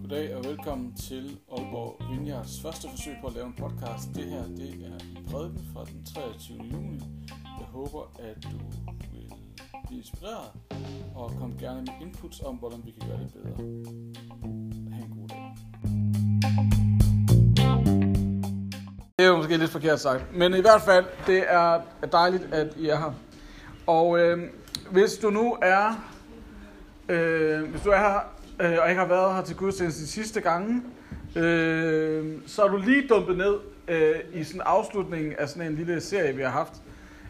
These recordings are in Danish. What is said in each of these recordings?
Goddag og velkommen til Aalborg Vineyards første forsøg på at lave en podcast. Det her det er i prædiken fra den 23. juni. Jeg håber, at du vil blive inspireret og kom gerne med inputs om, hvordan vi kan gøre det bedre. Ha' en god dag. Det er jo måske lidt forkert sagt, men i hvert fald, det er dejligt, at I er her. Og øh, hvis du nu er, øh, hvis du er her øh, og ikke har været her til gudstjeneste de sidste gange, øh, så er du lige dumpet ned øh, i sådan afslutningen af sådan en lille serie, vi har haft,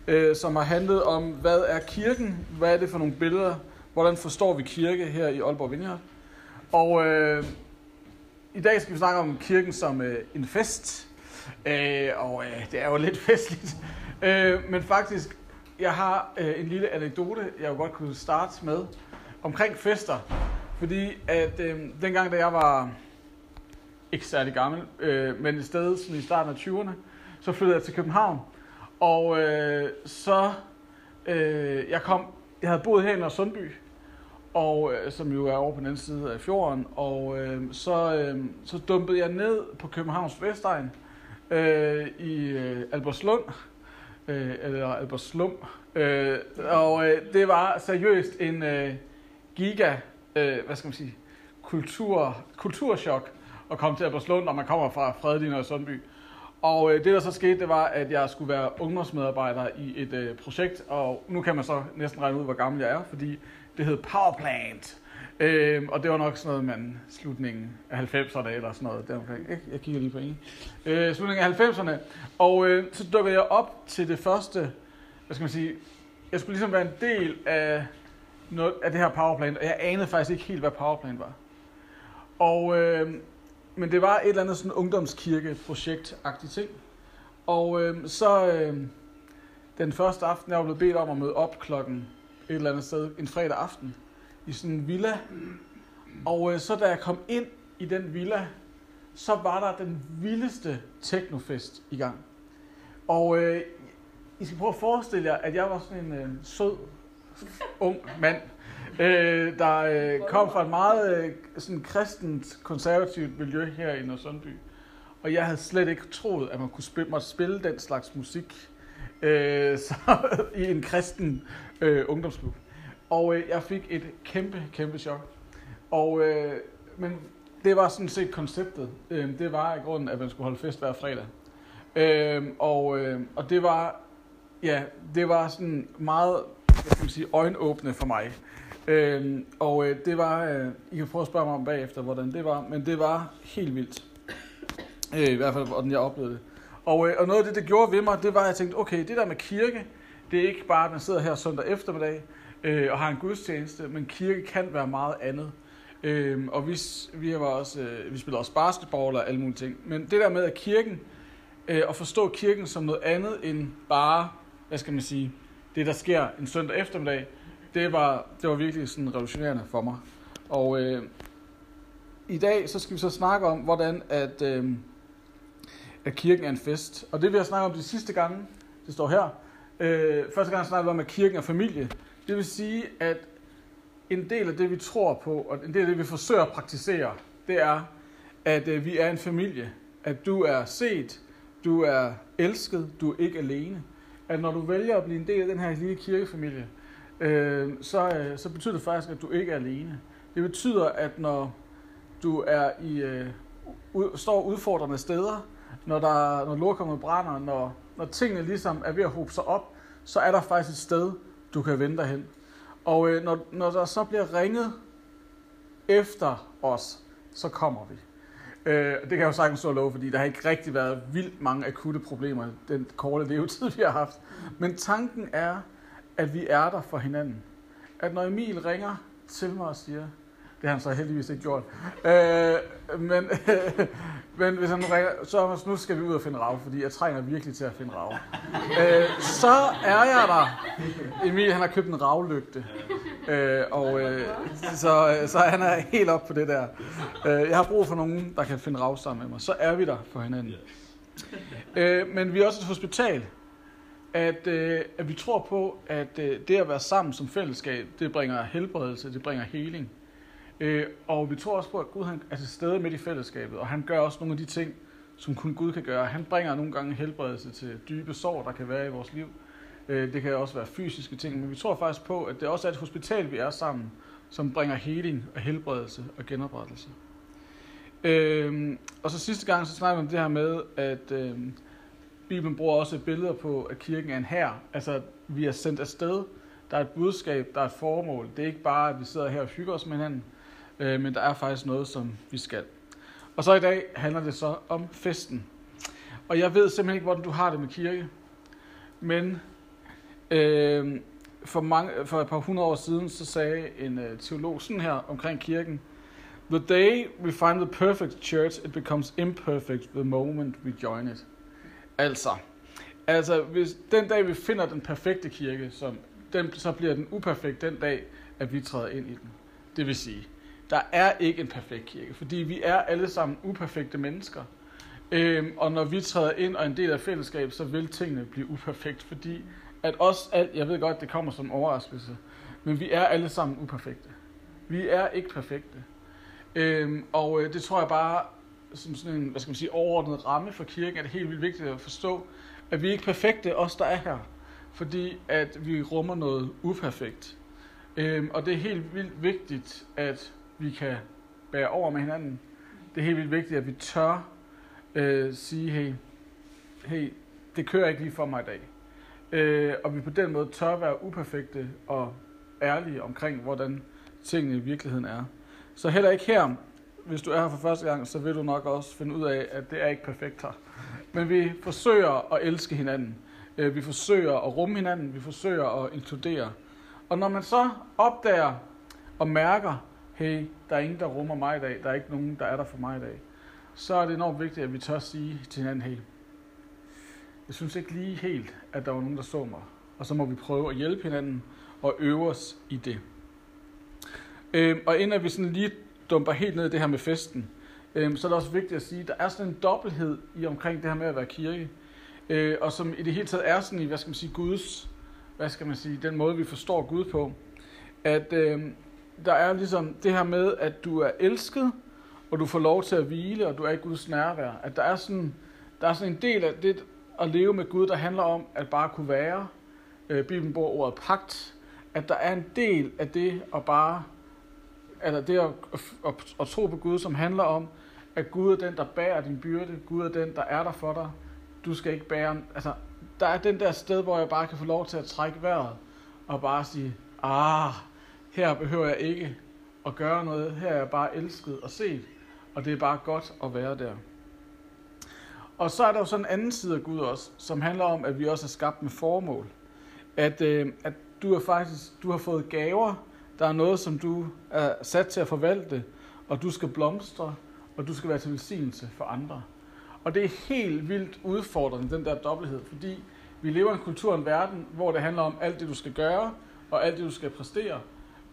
øh, som har handlet om, hvad er kirken, hvad er det for nogle billeder, hvordan forstår vi kirke her i Aalborg Vineyard. Og øh, i dag skal vi snakke om kirken som øh, en fest, øh, og øh, det er jo lidt festligt, øh, men faktisk, jeg har øh, en lille anekdote, jeg godt kunne starte med, omkring fester. Fordi at øh, dengang, da jeg var ikke særlig gammel, øh, men et sted sådan i starten af 20'erne, så flyttede jeg til København. Og øh, så, øh, jeg kom, jeg havde boet her i Sundby, og, øh, som jo er over på den anden side af fjorden, og øh, så, øh, så dumpede jeg ned på Københavns Vestegn øh, i øh, Albertslund, øh, eller Albertslum, øh, og øh, det var seriøst en øh, giga øh, hvad skal man sige, kultur, kulturschok at komme til Albertslund, når man kommer fra Fredlin og Sundby. Og øh, det, der så skete, det var, at jeg skulle være ungdomsmedarbejder i et øh, projekt, og nu kan man så næsten regne ud, hvor gammel jeg er, fordi det hed Powerplant. Øh, og det var nok sådan noget, man slutningen af 90'erne eller sådan noget deromkring. Ikke? Jeg kigger lige på en. Øh, slutningen af 90'erne. Og øh, så dukkede jeg op til det første, hvad skal man sige, jeg skulle ligesom være en del af noget af det her powerplan, og jeg anede faktisk ikke helt, hvad powerplan var. Og, øh, men det var et eller andet sådan ungdomskirkeprojekt-agtigt ting. Og øh, så øh, den første aften, jeg var blevet bedt om at møde op klokken et eller andet sted, en fredag aften, i sådan en villa. Og øh, så da jeg kom ind i den villa, så var der den vildeste teknofest i gang. Og øh, I skal prøve at forestille jer, at jeg var sådan en øh, sød, ung mand, øh, der øh, kom fra et meget øh, sådan kristent, konservativt miljø her i Nørresundby. Og jeg havde slet ikke troet, at man kunne spille, måtte spille den slags musik øh, så, i en kristen øh, ungdomsklub. Og øh, jeg fik et kæmpe, kæmpe chok. Og, øh, men det var sådan set konceptet. Øh, det var i grunden, at man skulle holde fest hver fredag. Øh, og, øh, og det var, ja, det var sådan meget jeg skal sige, øjenåbne for mig. Øh, og øh, det var, øh, I kan prøve at spørge mig om bagefter, hvordan det var, men det var helt vildt. Øh, I hvert fald, hvordan jeg oplevede det. Og, øh, og noget af det, det gjorde ved mig, det var, at jeg tænkte, okay, det der med kirke, det er ikke bare, at man sidder her søndag eftermiddag øh, og har en gudstjeneste, men kirke kan være meget andet. Øh, og vi, vi, var også, øh, vi spillede også basketball og alle mulige ting. Men det der med, at kirken, øh, at forstå kirken som noget andet end bare, hvad skal man sige, det der sker en søndag eftermiddag, det var, det var virkelig sådan revolutionerende for mig. Og øh, i dag så skal vi så snakke om, hvordan at, øh, at kirken er en fest. Og det vi har snakket om de sidste gange, det står her. Øh, første gang snakkede vi om, at kirken er familie. Det vil sige, at en del af det, vi tror på, og en del af det, vi forsøger at praktisere, det er, at øh, vi er en familie. At du er set, du er elsket, du er ikke alene at når du vælger at blive en del af den her lille kirkefamilie, øh, så, øh, så betyder det faktisk, at du ikke er alene. Det betyder, at når du er i øh, ud, står udfordrende steder, når, der, når lorkommet brænder, når, når tingene ligesom er ved at hobe sig op, så er der faktisk et sted, du kan vende dig hen. Og øh, når, når der så bliver ringet efter os, så kommer vi. Øh, det kan jeg jo sagtens stå love, fordi der har ikke rigtig været vildt mange akutte problemer den korte levetid, vi har haft. Men tanken er, at vi er der for hinanden. At når Emil ringer til mig og siger, det har han så heldigvis ikke gjort, øh, men, øh, men hvis han nu ringer, så nu skal vi ud og finde rav, fordi jeg trænger virkelig til at finde rav. Øh, så er jeg der. Emil han har købt en ravlygte. Øh, og øh, så, så han er helt op på det der. Øh, jeg har brug for nogen, der kan finde rav sammen med mig. Så er vi der for hinanden. Øh, men vi er også et hospital. at, øh, at vi tror på, at øh, det at være sammen som fællesskab, det bringer helbredelse, det bringer heling. Øh, og vi tror også på, at Gud han er til stede midt i fællesskabet, og han gør også nogle af de ting, som kun Gud kan gøre. Han bringer nogle gange helbredelse til dybe sår, der kan være i vores liv. Øh, det kan også være fysiske ting, men vi tror faktisk på, at det også er et hospital, vi er sammen, som bringer heling og helbredelse og genoprettelse. Øh, og så sidste gang, så snakker vi om det her med, at øh, Bibelen bruger også billeder på, at kirken er en her. Altså, vi er sendt afsted. Der er et budskab, der er et formål. Det er ikke bare, at vi sidder her og hygger os med hinanden, øh, men der er faktisk noget, som vi skal. Og så i dag handler det så om festen. Og jeg ved simpelthen ikke, hvordan du har det med kirke, men øh, for, mange, for et par hundrede år siden, så sagde en øh, teolog sådan her omkring kirken, The day we find the perfect church, it becomes imperfect the moment we join it. Altså, altså hvis den dag vi finder den perfekte kirke, som, den, så bliver den uperfekt den dag, at vi træder ind i den. Det vil sige, der er ikke en perfekt kirke, fordi vi er alle sammen uperfekte mennesker. Øhm, og når vi træder ind og er en del af fællesskab, så vil tingene blive uperfekt, fordi at os alt, jeg ved godt, det kommer som overraskelse, men vi er alle sammen uperfekte. Vi er ikke perfekte. Øhm, og øh, det tror jeg bare, som sådan en, hvad skal man sige, overordnet ramme for kirken, er det helt vildt vigtigt at forstå, at vi er ikke perfekte, os der er her, fordi at vi rummer noget uperfekt. Øhm, og det er helt vildt vigtigt, at vi kan bære over med hinanden. Det er helt vildt vigtigt, at vi tør øh, sige, hey, hey, det kører ikke lige for mig i dag. Øh, og vi på den måde tør være uperfekte og ærlige omkring, hvordan tingene i virkeligheden er. Så heller ikke her, hvis du er her for første gang, så vil du nok også finde ud af, at det er ikke perfekt her. Men vi forsøger at elske hinanden. Øh, vi forsøger at rumme hinanden. Vi forsøger at inkludere. Og når man så opdager og mærker, hey, der er ingen, der rummer mig i dag, der er ikke nogen, der er der for mig i dag, så er det enormt vigtigt, at vi tør sige til hinanden, hey, jeg synes ikke lige helt, at der var nogen, der så mig. Og så må vi prøve at hjælpe hinanden og øve os i det. Øhm, og inden vi sådan lige dumper helt ned i det her med festen, øhm, så er det også vigtigt at sige, at der er sådan en dobbelthed i omkring det her med at være kirke. Øh, og som i det hele taget er sådan i, hvad skal man sige, Guds, hvad skal man sige, den måde vi forstår Gud på. At øh, der er ligesom det her med, at du er elsket, og du får lov til at hvile, og du er i Guds nærvær. At der er sådan, der er sådan en del af det at leve med Gud, der handler om at bare kunne være. Øh, Bibelen bruger ordet pagt. At der er en del af det at bare, eller det at, at, at tro på Gud, som handler om, at Gud er den, der bærer din byrde. Gud er den, der er der for dig. Du skal ikke bære... Altså, der er den der sted, hvor jeg bare kan få lov til at trække vejret, og bare sige, ah, her behøver jeg ikke at gøre noget. Her er jeg bare elsket og set, og det er bare godt at være der. Og så er der jo sådan en anden side af Gud også, som handler om, at vi også er skabt med formål. At, øh, at du er faktisk du har fået gaver, der er noget, som du er sat til at forvalte, og du skal blomstre, og du skal være til velsignelse for andre. Og det er helt vildt udfordrende, den der dobbelthed, fordi vi lever i en kultur og en verden, hvor det handler om alt det, du skal gøre, og alt det, du skal præstere.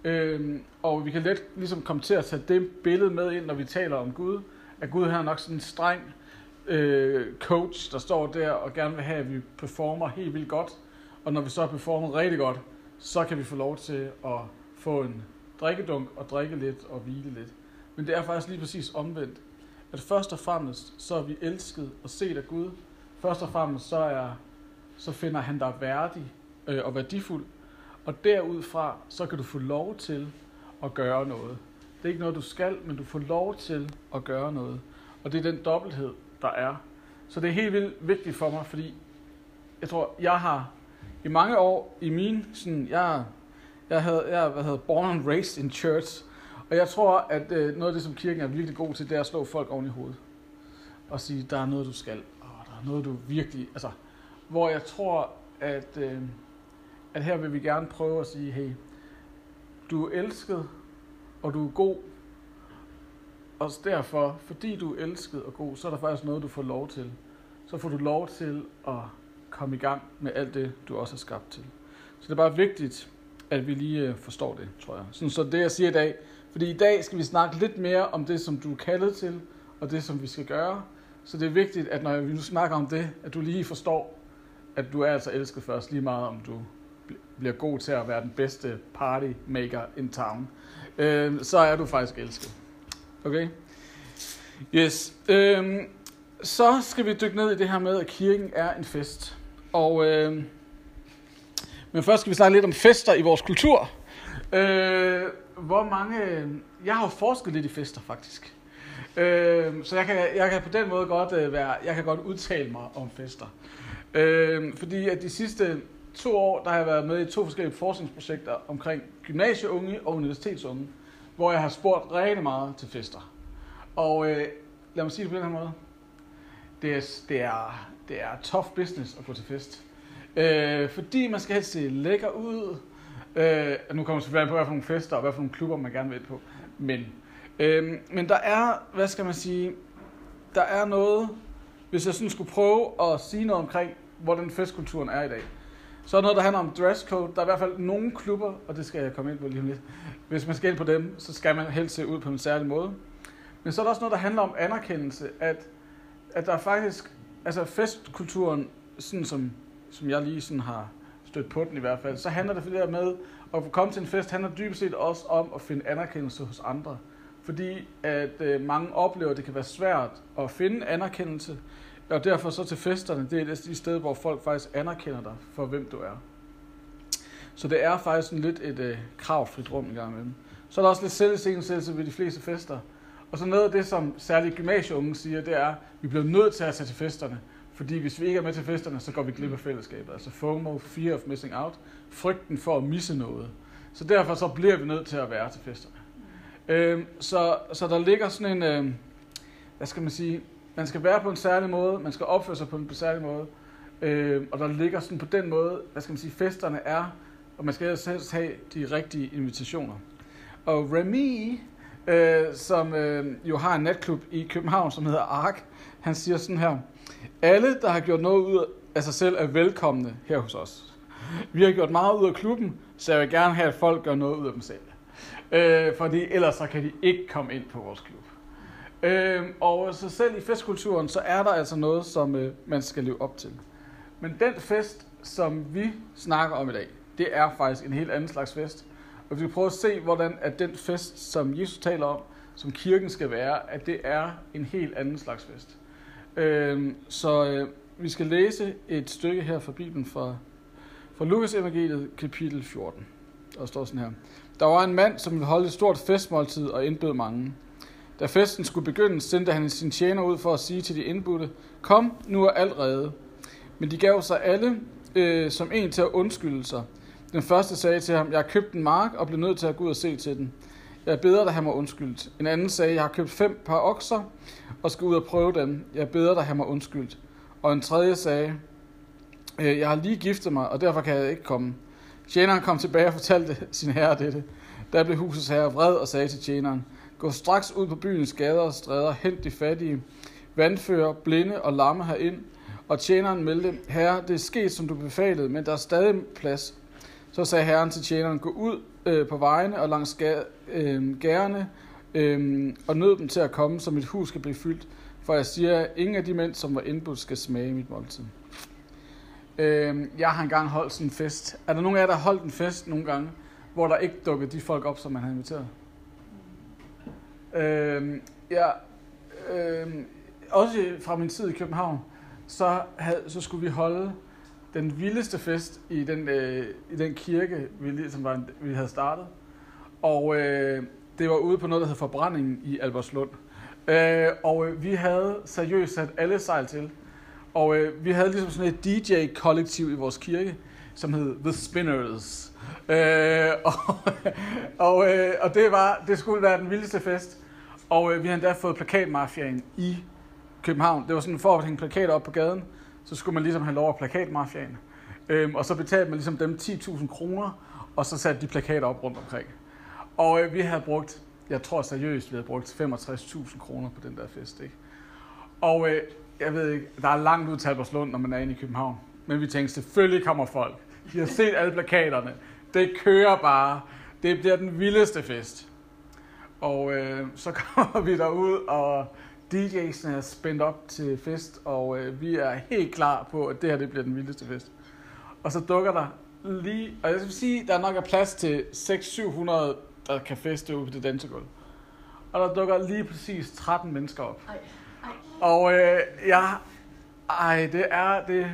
Øhm, og vi kan let ligesom komme til at tage det billede med ind, når vi taler om Gud. At Gud er nok sådan en streng øh, coach, der står der og gerne vil have, at vi performer helt vildt godt. Og når vi så har performet rigtig godt, så kan vi få lov til at få en drikkedunk og drikke lidt og hvile lidt. Men det er faktisk lige præcis omvendt. At først og fremmest, så er vi elsket og set af Gud. Først og fremmest, så, er, så finder han dig værdig øh, og værdifuld. Og derudfra, så kan du få lov til at gøre noget. Det er ikke noget, du skal, men du får lov til at gøre noget. Og det er den dobbelthed, der er. Så det er helt vildt vigtigt for mig, fordi jeg tror, jeg har i mange år i min, sådan, jeg, jeg havde, jeg hvad hedder, born and raised in church, og jeg tror, at øh, noget af det, som kirken er virkelig god til, det er at slå folk oven i hovedet. Og sige, der er noget, du skal, og der er noget, du virkelig, altså, hvor jeg tror, at, øh, at her vil vi gerne prøve at sige, hey, du er elsket, og du er god, og derfor, fordi du er elsket og god, så er der faktisk noget, du får lov til. Så får du lov til at komme i gang med alt det, du også er skabt til. Så det er bare vigtigt, at vi lige øh, forstår det, tror jeg. Sådan, så det, jeg siger i dag. Fordi i dag skal vi snakke lidt mere om det, som du er kaldet til, og det, som vi skal gøre. Så det er vigtigt, at når vi nu snakker om det, at du lige forstår, at du er altså elsket først, lige meget om du bliver god til at være den bedste party maker in town, øh, så er du faktisk elsket. Okay? Yes. Øh, så skal vi dykke ned i det her med, at kirken er en fest. Og, øh, men først skal vi snakke lidt om fester i vores kultur. Øh, hvor mange... Jeg har jo forsket lidt i fester, faktisk. Øh, så jeg kan, jeg kan på den måde godt øh, være... Jeg kan godt udtale mig om fester. Øh, fordi at de sidste to år, der har jeg været med i to forskellige forskningsprojekter omkring gymnasieunge og universitetsunge, hvor jeg har spurgt rigtig meget til fester. Og øh, lad mig sige det på den her måde. Det er, det er, det er tough business at gå til fest. Øh, fordi man skal helst se lækker ud. Øh, nu kommer selvfølgelig på, hvad for nogle fester og hvad for nogle klubber man gerne vil på. Men, øh, men der er, hvad skal man sige, der er noget, hvis jeg sådan skulle prøve at sige noget omkring, hvordan festkulturen er i dag. Så er noget, der handler om dresscode. Der er i hvert fald nogle klubber, og det skal jeg komme ind på lige om lidt. Hvis man skal ind på dem, så skal man helst se ud på en særlig måde. Men så er der også noget, der handler om anerkendelse, at, at der er faktisk, altså festkulturen, sådan som, som jeg lige sådan har stødt på den i hvert fald, så handler det for det der med, at komme til en fest, handler dybest set også om at finde anerkendelse hos andre. Fordi at øh, mange oplever, at det kan være svært at finde anerkendelse, og derfor så til festerne, det er de steder, hvor folk faktisk anerkender dig for, hvem du er. Så det er faktisk en lidt et øh, kravfrit rum i gang imellem. Så er der også lidt selvscenesættelse ved de fleste fester. Og så noget af det, som særligt gymnasieunge siger, det er, at vi bliver nødt til at tage til festerne. Fordi hvis vi ikke er med til festerne, så går vi glip af fællesskabet. Altså FOMO, fear of missing out, frygten for at misse noget. Så derfor så bliver vi nødt til at være til festerne. Øh, så, så der ligger sådan en, øh, hvad skal man sige, man skal være på en særlig måde, man skal opføre sig på en særlig måde. Øh, og der ligger sådan på den måde, hvad skal man sige, festerne er, og man skal helst have de rigtige invitationer. Og Remy, øh, som øh, jo har en natklub i København, som hedder ARK, han siger sådan her, alle, der har gjort noget ud af sig selv, er velkomne her hos os. Vi har gjort meget ud af klubben, så jeg vil gerne have, at folk gør noget ud af dem selv. Øh, fordi ellers så kan de ikke komme ind på vores klub. Øh, og så selv i festkulturen, så er der altså noget, som øh, man skal leve op til. Men den fest, som vi snakker om i dag, det er faktisk en helt anden slags fest. Og vi skal prøve at se, hvordan at den fest, som Jesus taler om, som kirken skal være, at det er en helt anden slags fest. Øhm, så øh, vi skal læse et stykke her fra Bibelen fra, fra Lukas evangeliet, kapitel 14. Der står sådan her. Der var en mand, som ville holde et stort festmåltid og indbød mange. Da festen skulle begynde, sendte han sin tjener ud for at sige til de indbudte, Kom, nu er alt reddet. Men de gav sig alle øh, som en til at undskylde sig. Den første sagde til ham, jeg har købt en mark og blev nødt til at gå ud og se til den. Jeg beder bedre, at han må undskyldt. En anden sagde, jeg har købt fem par okser og skal ud og prøve dem. Jeg beder bedre, at han må undskyldt. Og en tredje sagde, øh, jeg har lige giftet mig, og derfor kan jeg ikke komme. Tjeneren kom tilbage og fortalte sin herre dette. Der blev husets herre vred og sagde til tjeneren, Gå straks ud på byens gader og stræder, hent de fattige, vandfører, blinde og lamme herind. Og tjeneren meldte, herre, det er sket, som du befalede, men der er stadig plads. Så sagde herren til tjeneren, gå ud øh, på vejene og langs ga- øh, gærne, øh, og nød dem til at komme, så mit hus skal blive fyldt. For jeg siger, at ingen af de mænd, som var indbudt, skal smage mit måltid. Øh, jeg har engang holdt sådan en fest. Er der nogen af jer, der har holdt en fest nogle gange, hvor der ikke dukkede de folk op, som man havde inviteret? Øh, ja, øh, også fra min tid i København, så, havde, så skulle vi holde den vildeste fest i den, øh, i den kirke, vi, ligesom var, vi havde startet. Og øh, det var ude på noget, der hed Forbrændingen i Albertslund. Øh, og øh, vi havde seriøst sat alle sejl til. Og øh, vi havde ligesom sådan et DJ-kollektiv i vores kirke, som hed The Spinners. Øh, og og, øh, og det, var, det skulle være den vildeste fest. Og øh, vi har endda fået plakatmafiaen i København. Det var sådan, for at hænge plakater op på gaden, så skulle man ligesom have lov af plakatmafiaen. Øhm, og så betalte man ligesom dem 10.000 kroner, og så satte de plakater op rundt omkring. Og øh, vi havde brugt, jeg tror seriøst, vi havde brugt 65.000 kroner på den der fest. Ikke? Og øh, jeg ved ikke, der er langt ud til Albertslund, når man er inde i København. Men vi tænkte, selvfølgelig kommer folk. De har set alle plakaterne. Det kører bare. Det bliver den vildeste fest. Og øh, så kommer vi derud, og DJ'sen er spændt op til fest, og øh, vi er helt klar på, at det her det bliver den vildeste fest. Og så dukker der lige, og jeg skal sige, der er nok er plads til 600-700, der kan feste ude på det dansegulv. Og der dukker lige præcis 13 mennesker op. Ej, ej. Og øh, ja, ej, det er det.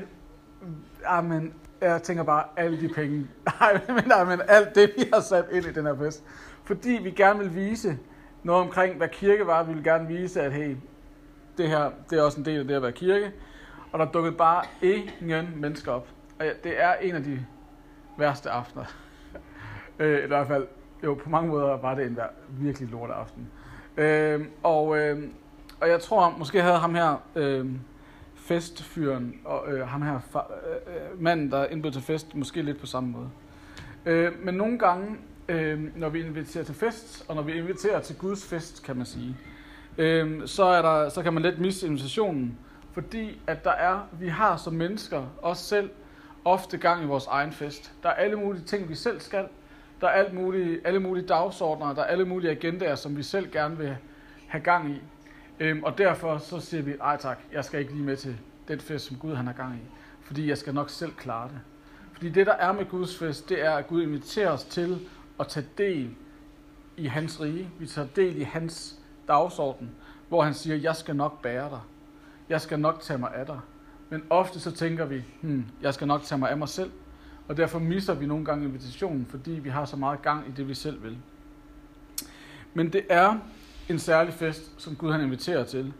Amen, jeg tænker bare, alle de penge, ej, men, ej, men alt det, vi har sat ind i den her fest. Fordi vi gerne vil vise noget omkring, hvad kirke var. Vi vil gerne vise, at hey, det her, det er også en del af det at være kirke. Og der dukkede bare ingen mennesker op. Og ja, det er en af de værste aftener. øh, I hvert fald, jo, på mange måder var det en virkelig lort aften. Øh, og, øh, og jeg tror, måske havde ham her, øh, festfyren, og øh, ham her, fa- øh, øh, manden, der indbød til fest, måske lidt på samme måde. Øh, men nogle gange, øh, når vi inviterer til fest, og når vi inviterer til Guds fest, kan man sige, øh, så, er der, så kan man let miste invitationen, fordi at der er, vi har som mennesker, os selv, ofte gang i vores egen fest. Der er alle mulige ting, vi selv skal. Der er alt mulige, alle mulige dagsordner, der er alle mulige agendaer, som vi selv gerne vil have gang i. Øhm, og derfor så siger vi, ej tak, jeg skal ikke lige med til den fest, som Gud han har gang i. Fordi jeg skal nok selv klare det. Fordi det, der er med Guds fest, det er, at Gud inviterer os til at tage del i hans rige. Vi tager del i hans dagsorden, hvor han siger, jeg skal nok bære dig. Jeg skal nok tage mig af dig. Men ofte så tænker vi, hmm, jeg skal nok tage mig af mig selv. Og derfor misser vi nogle gange invitationen, fordi vi har så meget gang i det, vi selv vil. Men det er en særlig fest, som Gud han inviterer til.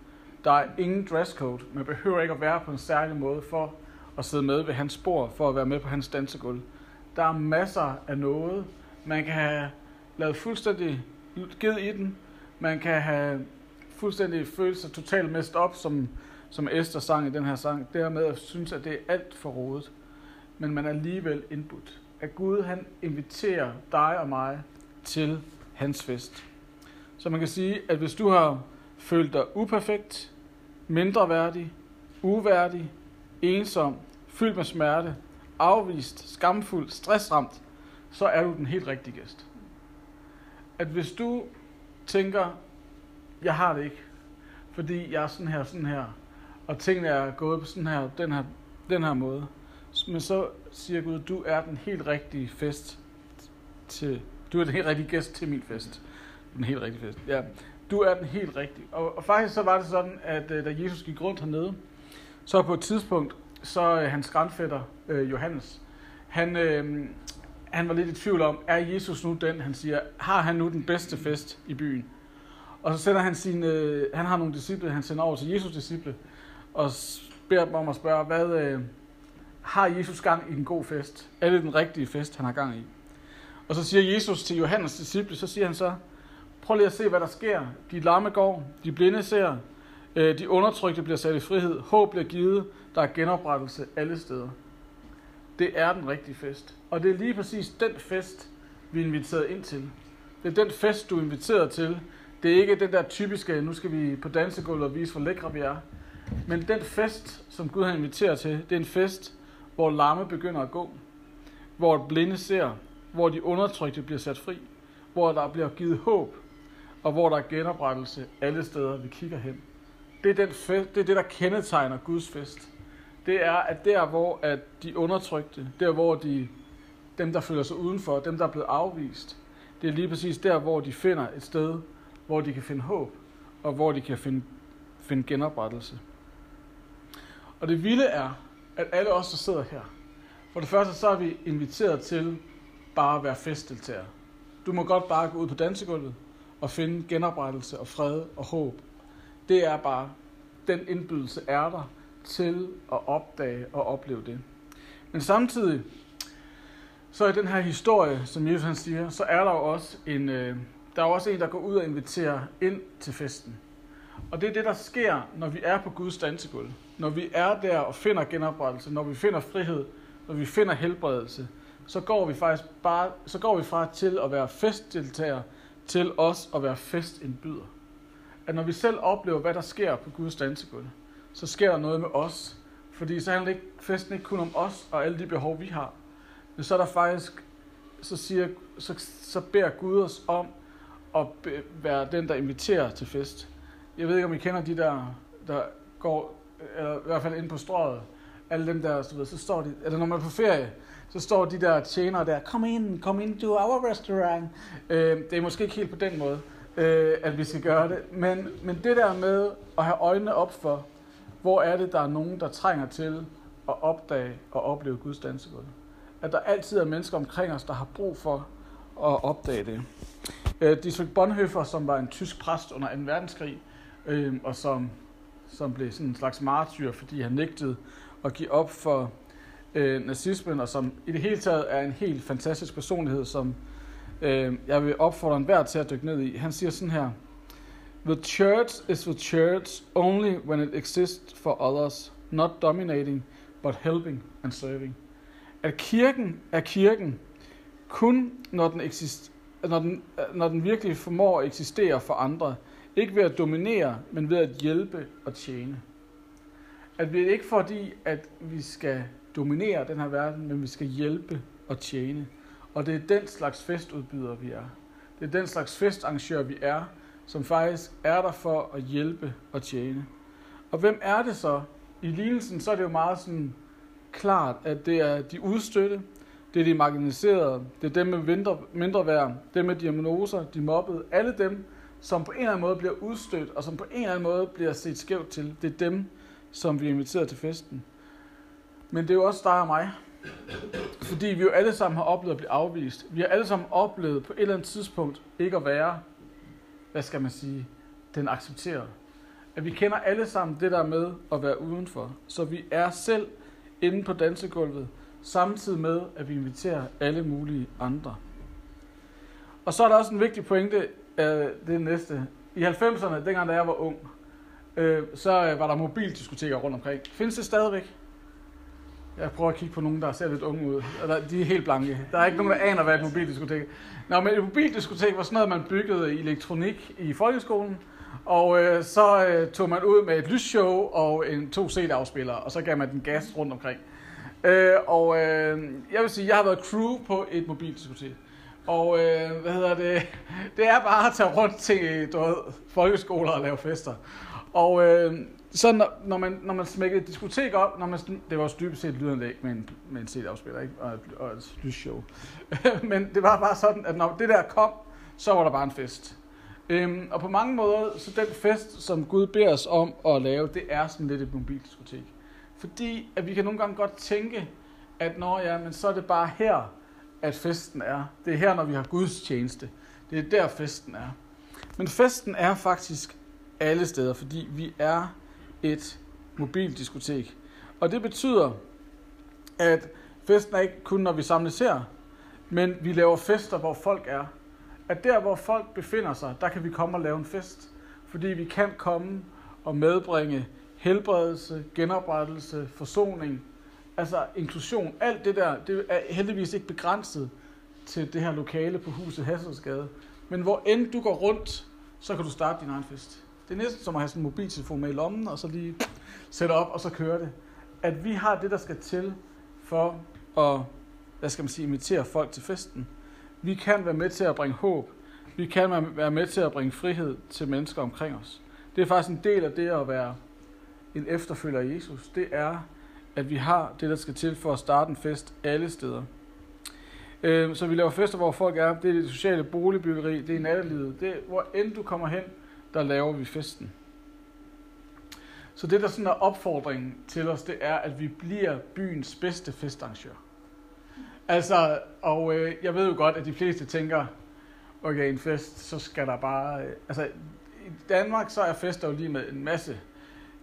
Der er ingen dresscode. Man behøver ikke at være på en særlig måde for at sidde med ved hans bord, for at være med på hans dansegulv. Der er masser af noget. Man kan have lavet fuldstændig ged i den. Man kan have fuldstændig følt sig totalt mest op, som, som Esther sang i den her sang. Dermed at synes, at det er alt for rodet. Men man er alligevel indbudt. At Gud han inviterer dig og mig til hans fest. Så man kan sige, at hvis du har følt dig uperfekt, mindre værdig, uværdig, ensom, fyldt med smerte, afvist, skamfuld, stressramt, så er du den helt rigtige gæst. At hvis du tænker, jeg har det ikke, fordi jeg er sådan her, sådan her, og tingene er gået på sådan her, den her, den her måde, men så siger Gud, du er den helt rigtige fest til, du er den helt rigtige gæst til min fest. Den helt rigtige fest, ja. Du er den helt rigtige. Og, og faktisk så var det sådan, at øh, da Jesus gik rundt hernede, så på et tidspunkt, så øh, hans grandfætter, øh, Johannes, han, øh, han var lidt i tvivl om, er Jesus nu den, han siger, har han nu den bedste fest i byen? Og så sender han sin, øh, han har nogle disciple, han sender over til Jesus disciple, og beder dem om at spørge, hvad øh, har Jesus gang i en god fest? Er det den rigtige fest, han har gang i? Og så siger Jesus til Johannes disciple, så siger han så, prøv lige at se, hvad der sker. De lamme går, de blinde ser, øh, de undertrykte bliver sat i frihed, håb bliver givet, der er genoprettelse alle steder. Det er den rigtige fest. Og det er lige præcis den fest, vi er inviteret ind til. Det er den fest, du er inviteret til. Det er ikke den der typiske, nu skal vi på dansegulvet og vise, hvor lækre vi er. Men den fest, som Gud har inviteret til, det er en fest, hvor lamme begynder at gå. Hvor blinde ser. Hvor de undertrykte bliver sat fri. Hvor der bliver givet håb. Og hvor der er genoprettelse alle steder, vi kigger hen. Det er, den fest, det er det, der kendetegner Guds fest. Det er, at der, hvor at de undertrykte, der, hvor de, dem, der føler sig udenfor, dem, der er blevet afvist, det er lige præcis der, hvor de finder et sted, hvor de kan finde håb, og hvor de kan finde, finde genoprettelse. Og det vilde er, at alle os, der sidder her, for det første, så er vi inviteret til bare at være festdeltager. Du må godt bare gå ud på dansegulvet og finde genoprettelse og fred og håb. Det er bare, den indbydelse er der til at opdage og opleve det. Men samtidig, så i den her historie, som Jesus han siger, så er der jo også en, øh, der er også en, der går ud og inviterer ind til festen. Og det er det, der sker, når vi er på Guds dansegulv. Når vi er der og finder genoprettelse, når vi finder frihed, når vi finder helbredelse, så går vi faktisk bare, så går vi fra til at være festdeltager til os at være festindbyder. At når vi selv oplever, hvad der sker på Guds dansegulv, så sker der noget med os. Fordi så handler ikke, festen ikke kun om os og alle de behov, vi har. Men så er der faktisk, så, siger, så, så beder Gud os om at være den, der inviterer til fest. jeg ved ikke, om I kender de der, der går, eller i hvert fald ind på strøget, alle dem der, så, ved, så står de, eller når man er på ferie, så står de der tjenere der, kom ind, kom ind to our restaurant. Øh, det er måske ikke helt på den måde, øh, at vi skal gøre det, men, men det der med at have øjnene op for, hvor er det, der er nogen, der trænger til at opdage og opleve Guds dansegulv. At der altid er mennesker omkring os, der har brug for at opdage det. Øh, Dietrich Bonhoeffer, som var en tysk præst under 2. verdenskrig, øh, og som, som blev sådan en slags martyr, fordi han nægtede at give op for øh, nazismen, og som i det hele taget er en helt fantastisk personlighed, som øh, jeg vil opfordre enhver til at dykke ned i. Han siger sådan her, The church is the church only when it exists for others, not dominating, but helping and serving. At kirken er kirken kun, når den, eksist, når den, øh, når den virkelig formår at eksistere for andre. Ikke ved at dominere, men ved at hjælpe og tjene. At vi ikke fordi, at vi skal dominere den her verden, men vi skal hjælpe og tjene. Og det er den slags festudbyder, vi er. Det er den slags festarrangør, vi er, som faktisk er der for at hjælpe og tjene. Og hvem er det så? I lignelsen så er det jo meget sådan klart, at det er de udstøtte, det er de marginaliserede, det er dem med mindre, mindre værd, dem med diagnoser, de mobbede, alle dem, som på en eller anden måde bliver udstødt, og som på en eller anden måde bliver set skævt til, det er dem, som vi er inviteret til festen. Men det er jo også dig og mig. Fordi vi jo alle sammen har oplevet at blive afvist. Vi har alle sammen oplevet på et eller andet tidspunkt ikke at være, hvad skal man sige, den accepterede. At vi kender alle sammen det der med at være udenfor. Så vi er selv inde på dansegulvet, samtidig med, at vi inviterer alle mulige andre. Og så er der også en vigtig pointe, af det næste. I 90'erne, dengang da jeg var ung, øh, så øh, var der mobildiskoteker rundt omkring. Findes det stadigvæk? Jeg prøver at kigge på nogen, der ser lidt unge ud. De er helt blanke. Der er ikke nogen, der aner, hvad et mobildiskotek er. Nå, men et mobildiskotek var sådan noget, man byggede i elektronik i folkeskolen. Og øh, så øh, tog man ud med et lysshow og en to CD-afspillere, og så gav man den gas rundt omkring. Øh, og øh, jeg vil sige, jeg har været crew på et mobildiskotek. Og øh, hvad hedder det? Det er bare at tage rundt til du ved, folkeskoler og lave fester. Og øh, så når, når, man, når man smækkede et diskotek op, når man, det var også dybest set lydanlæg med en, med en CD-afspiller, ikke? Og, og et lysshow. Men det var bare sådan, at når det der kom, så var der bare en fest. Øhm, og på mange måder, så den fest, som Gud beder os om at lave, det er sådan lidt et mobildiskotek. Fordi at vi kan nogle gange godt tænke, at når ja, men så er det bare her, at festen er. Det er her, når vi har Guds tjeneste. Det er der, festen er. Men festen er faktisk alle steder, fordi vi er et mobildiskotek. Og det betyder, at festen er ikke kun, når vi samles her, men vi laver fester, hvor folk er. At der, hvor folk befinder sig, der kan vi komme og lave en fest. Fordi vi kan komme og medbringe helbredelse, genoprettelse, forsoning, altså inklusion. Alt det der, det er heldigvis ikke begrænset til det her lokale på huset Hasselsgade. Men hvor end du går rundt, så kan du starte din egen fest. Det er næsten som at have sådan en mobiltelefon med i lommen, og så lige sætte op, og så køre det. At vi har det, der skal til for at, hvad skal man sige, invitere folk til festen. Vi kan være med til at bringe håb. Vi kan være med til at bringe frihed til mennesker omkring os. Det er faktisk en del af det at være en efterfølger af Jesus. Det er, at vi har det, der skal til for at starte en fest alle steder. Øh, så vi laver fester, hvor folk er. Det er det sociale boligbyggeri, det er nattelivet. Det er, hvor end du kommer hen, der laver vi festen. Så det, der sådan er opfordringen til os, det er, at vi bliver byens bedste festarrangør. Altså, og øh, jeg ved jo godt, at de fleste tænker, okay, en fest, så skal der bare... Øh, altså, i Danmark, så er fester jo lige med en masse,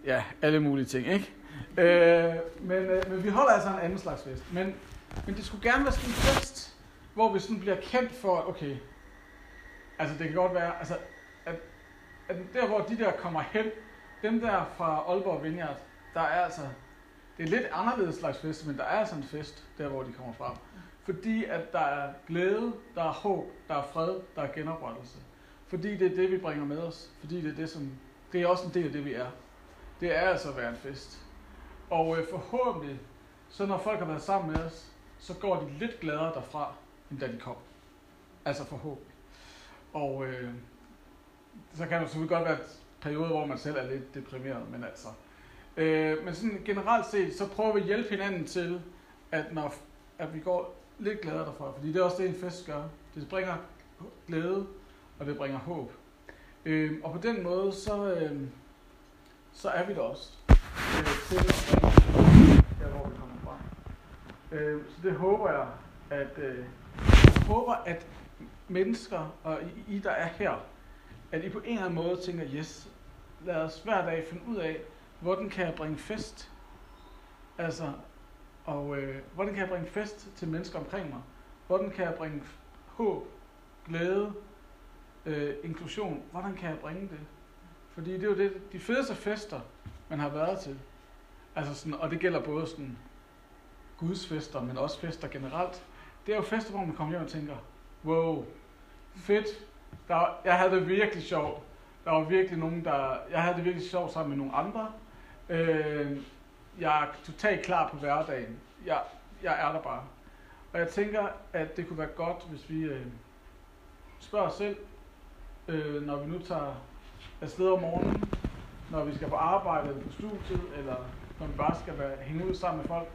ja, alle mulige ting, ikke? Øh, men, øh, men vi holder altså en anden slags fest. Men, men det skulle gerne være sådan en fest, hvor vi sådan bliver kendt for, okay, altså det kan godt være, altså at der hvor de der kommer hen, dem der fra Aalborg Vineyard, der er altså, det er lidt anderledes slags fest, men der er altså en fest, der hvor de kommer fra. Fordi at der er glæde, der er håb, der er fred, der er genoprettelse. Fordi det er det, vi bringer med os. Fordi det er det, som, det er også en del af det, vi er. Det er altså at være en fest. Og øh, forhåbentlig, så når folk har været sammen med os, så går de lidt gladere derfra, end da de kom. Altså forhåbentlig. Og øh, så kan det selvfølgelig godt være, perioder, hvor man selv er lidt deprimeret, men altså. Øh, men sådan generelt set, så prøver vi at hjælpe hinanden til, at, når, at vi går lidt gladere derfra, fordi det er også det, en fest gør. Det bringer glæde, og det bringer håb. Øh, og på den måde, så, øh, så er vi der også øh, til at bringe der, hvor vi kommer fra. Øh, så det håber jeg, at øh, jeg håber, at mennesker, og I, I der er her, at I på en eller anden måde tænker, yes, lad os hver dag finde ud af, hvordan kan jeg bringe fest? Altså, og øh, hvordan kan jeg bringe fest til mennesker omkring mig? Hvordan kan jeg bringe håb, glæde, øh, inklusion? Hvordan kan jeg bringe det? Fordi det er jo det, de fedeste fester, man har været til. Altså sådan, og det gælder både sådan Guds fester, men også fester generelt. Det er jo fester, hvor man kommer hjem og tænker, wow, fedt. Der, var, jeg havde det virkelig sjovt. Der var virkelig nogen, der... Jeg havde det virkelig sjovt sammen med nogle andre. Øh, jeg er totalt klar på hverdagen. Jeg, jeg er der bare. Og jeg tænker, at det kunne være godt, hvis vi øh, spørger os selv, øh, når vi nu tager afsted om morgenen, når vi skal på arbejde eller på studiet, eller når vi bare skal være, hænge ud sammen med folk,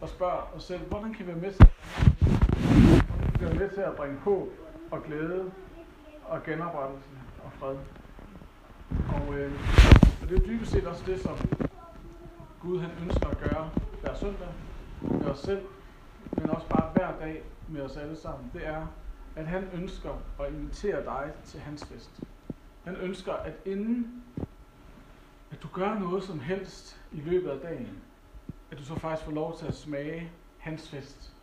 og spørger os selv, hvordan kan vi være med til, være med til at bringe håb og glæde og genoprettelse og fred. Og, øh, og det er dybest set også det, som Gud han ønsker at gøre hver søndag med os selv, men også bare hver dag med os alle sammen. Det er, at han ønsker at invitere dig til hans fest. Han ønsker, at inden at du gør noget som helst i løbet af dagen, at du så faktisk får lov til at smage hans fest,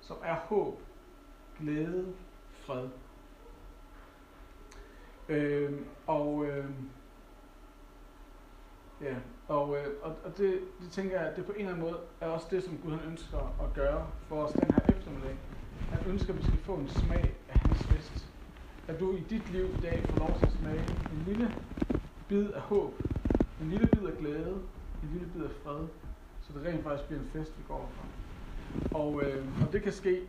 som er håb, glæde, fred. Øh, og øh, ja, og, øh, og, og det, det tænker jeg, at det på en eller anden måde er også det, som Gud han ønsker at gøre for os den her eftermiddag. Han ønsker, at vi skal få en smag af hans fest. At du i dit liv i dag får lov til at smage en lille bid af håb, en lille bid af glæde, en lille bid af fred, så det rent faktisk bliver en fest, vi går fra. Og, øh, og det kan ske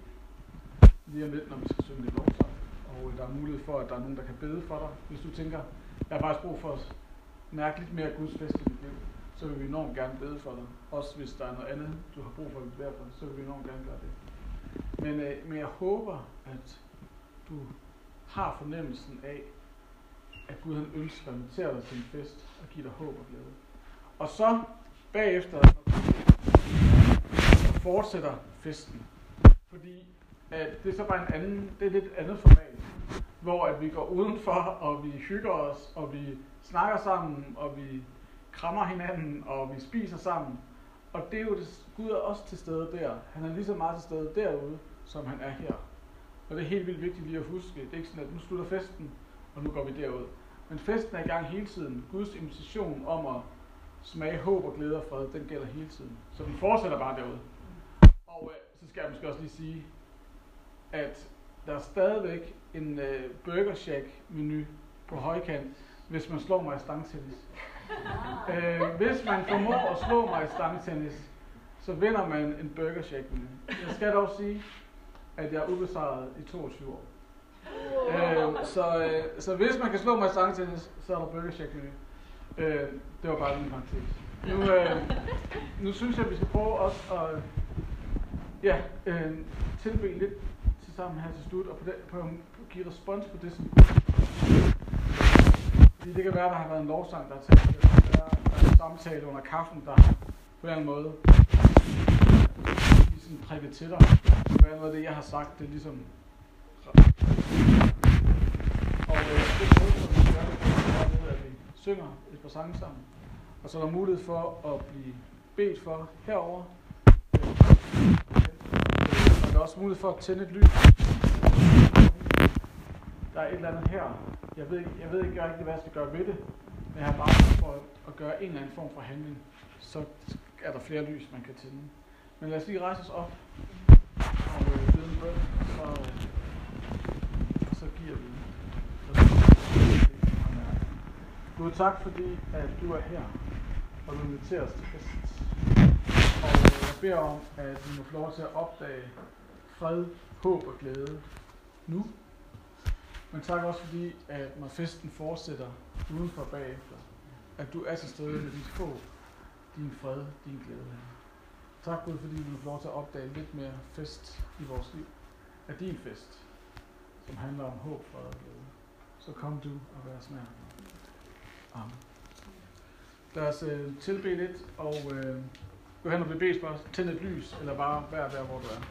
lige om lidt, når vi skal synge lidt lovsang. Og der er mulighed for, at der er nogen, der kan bede for dig. Hvis du tænker, jeg har faktisk brug for at mærke lidt mere Guds fest i mit liv, så vil vi enormt gerne bede for dig. Også hvis der er noget andet, du har brug for at bede for, så vil vi enormt gerne gøre det. Men, øh, men jeg håber, at du har fornemmelsen af, at Gud han ønsker at invitere dig til en fest og give dig håb og glæde. Og så bagefter fortsætter festen. Fordi at det er så bare en anden, det er lidt andet format, hvor at vi går udenfor, og vi hygger os, og vi snakker sammen, og vi krammer hinanden, og vi spiser sammen. Og det er jo det, Gud er også til stede der. Han er lige så meget til stede derude, som han er her. Og det er helt vildt vigtigt lige at huske. Det er ikke sådan, at nu slutter festen, og nu går vi derud. Men festen er i gang hele tiden. Guds invitation om at smage håb og glæde og fred, den gælder hele tiden. Så vi fortsætter bare derude. Og øh, så skal jeg måske også lige sige, at der er stadigvæk en øh, Burger Shack menu på højkant, hvis man slår mig i stangtennis. øh, hvis man formår at slå mig i stangtennis, så vinder man en Burger Shack menu. Jeg skal dog sige, at jeg er ubesejret i 22 år. Øh, så, øh, så hvis man kan slå mig i stangtennis, så er der Burger Shack menu. Øh, det var bare en parentes. Nu, øh, nu synes jeg, at vi skal prøve også at ja, øh, tilbede lidt sammen her til slut, og på, den, på, på give respons på det, som fordi det kan være, at der har været en lovsang, der har talt, det kan være, der er en samtale under kaffen, der på en eller anden måde ligesom prikket til dig. Det kan være noget af det, jeg har sagt, det er ligesom og øh, det er noget, som vi gør, det er, at vi synger et par sange sammen. Og så er der mulighed for at blive bedt for herover. Også mulighed for at tænde et lys. Der er et eller andet her. Jeg ved, jeg ved ikke rigtig, hvad jeg skal gøre ved det. Men jeg har bare for at gøre en eller anden form for handling. Så er der flere lys, man kan tænde. Men lad os lige rejse os op og øh, bede en bøn, så, øh, så giver vi. Gud, tak fordi, at du er her, og du inviterer os til fest. Og øh, jeg beder om, at vi må få lov til at opdage fred, håb og glæde nu. Men tak også fordi, at når festen fortsætter udenfor bagefter, at du er til stede med dit håb, din fred, din glæde. Tak Gud, fordi vi får lov til at opdage lidt mere fest i vores liv. Af din fest, som handler om håb, fred og glæde. Så kom du og vær os nær. Amen. Lad os øh, tilbede lidt, og øh, gå hen og blive bedt for, tænd et lys, eller bare vær der, hvor du er.